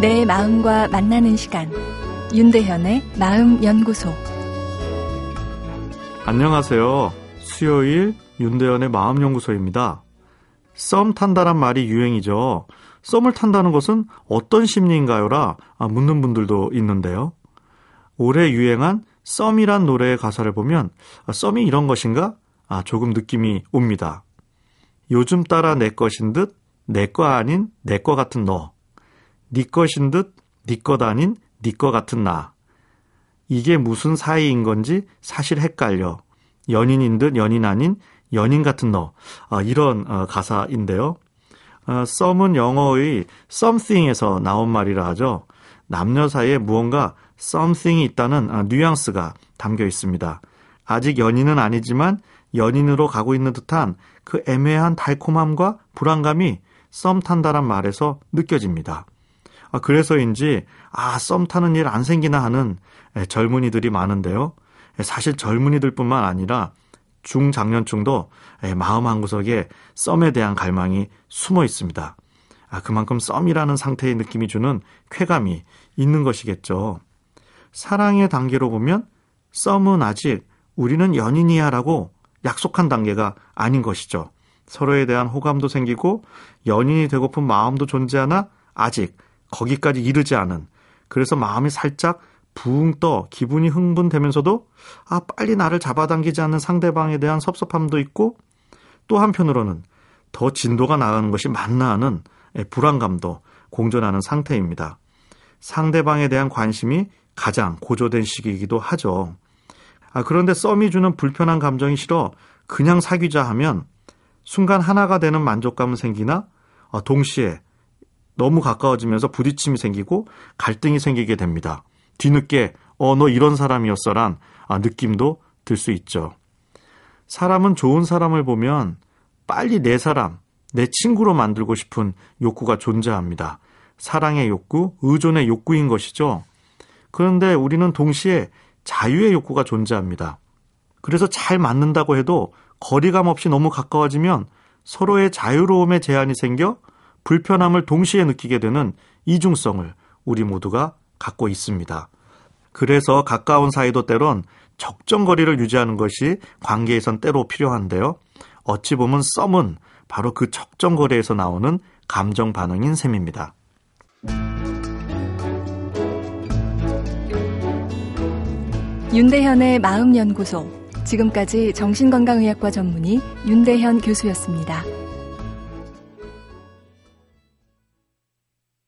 내 마음과 만나는 시간 윤대현의 마음연구소 안녕하세요. 수요일 윤대현의 마음연구소입니다. 썸 탄다란 말이 유행이죠. 썸을 탄다는 것은 어떤 심리인가요라 묻는 분들도 있는데요. 올해 유행한 썸이란 노래의 가사를 보면 썸이 이런 것인가? 아, 조금 느낌이 옵니다. 요즘 따라 내 것인 듯, 내 거 아닌 내 거 같은 너. 네 것인 듯, 네 것 아닌 네거 같은 나. 이게 무슨 사이인 건지 사실 헷갈려. 연인인 듯 연인 아닌 연인 같은 너. 아, 이런 어, 가사인데요. 어, 썸은 영어의 something에서 나온 말이라 하죠. 남녀 사이에 무언가 something이 있다는 어, 뉘앙스가 담겨 있습니다. 아직 연인은 아니지만 연인으로 가고 있는 듯한 그 애매한 달콤함과 불안감이 썸 탄다란 말에서 느껴집니다. 아, 그래서인지 아, 썸 타는 일 안 생기나 하는 젊은이들이 많은데요. 사실 젊은이들뿐만 아니라 중장년층도 마음 한구석에 썸에 대한 갈망이 숨어 있습니다. 아, 그만큼 썸이라는 상태의 느낌이 주는 쾌감이 있는 것이겠죠. 사랑의 단계로 보면 썸은 아직 우리는 연인이야 라고 약속한 단계가 아닌 것이죠. 서로에 대한 호감도 생기고 연인이 되고픈 마음도 존재하나 아직 거기까지 이르지 않은 그래서 마음이 살짝 붕떠 기분이 흥분되면서도 아 빨리 나를 잡아당기지 않는 상대방에 대한 섭섭함도 있고 또 한편으로는 더 진도가 나가는 것이 맞나 하는 불안감도 공존하는 상태입니다. 상대방에 대한 관심이 가장 고조된 시기이기도 하죠. 아, 그런데 썸이 주는 불편한 감정이 싫어 그냥 사귀자 하면 순간 하나가 되는 만족감은 생기나 아, 동시에 너무 가까워지면서 부딪힘이 생기고 갈등이 생기게 됩니다. 뒤늦게 어 너 이런 사람이었어란 아, 느낌도 들 수 있죠. 사람은 좋은 사람을 보면 빨리 내 사람, 내 친구로 만들고 싶은 욕구가 존재합니다. 사랑의 욕구, 의존의 욕구인 것이죠. 그런데 우리는 동시에 자유의 욕구가 존재합니다. 그래서 잘 맞는다고 해도 거리감 없이 너무 가까워지면 서로의 자유로움에 제한이 생겨 불편함을 동시에 느끼게 되는 이중성을 우리 모두가 갖고 있습니다. 그래서 가까운 사이도 때론 적정 거리를 유지하는 것이 관계에선 때로 필요한데요. 어찌 보면 썸은 바로 그 적정 거리에서 나오는 감정 반응인 셈입니다. 윤대현의 마음연구소. 지금까지 정신건강의학과 전문의 윤대현 교수였습니다.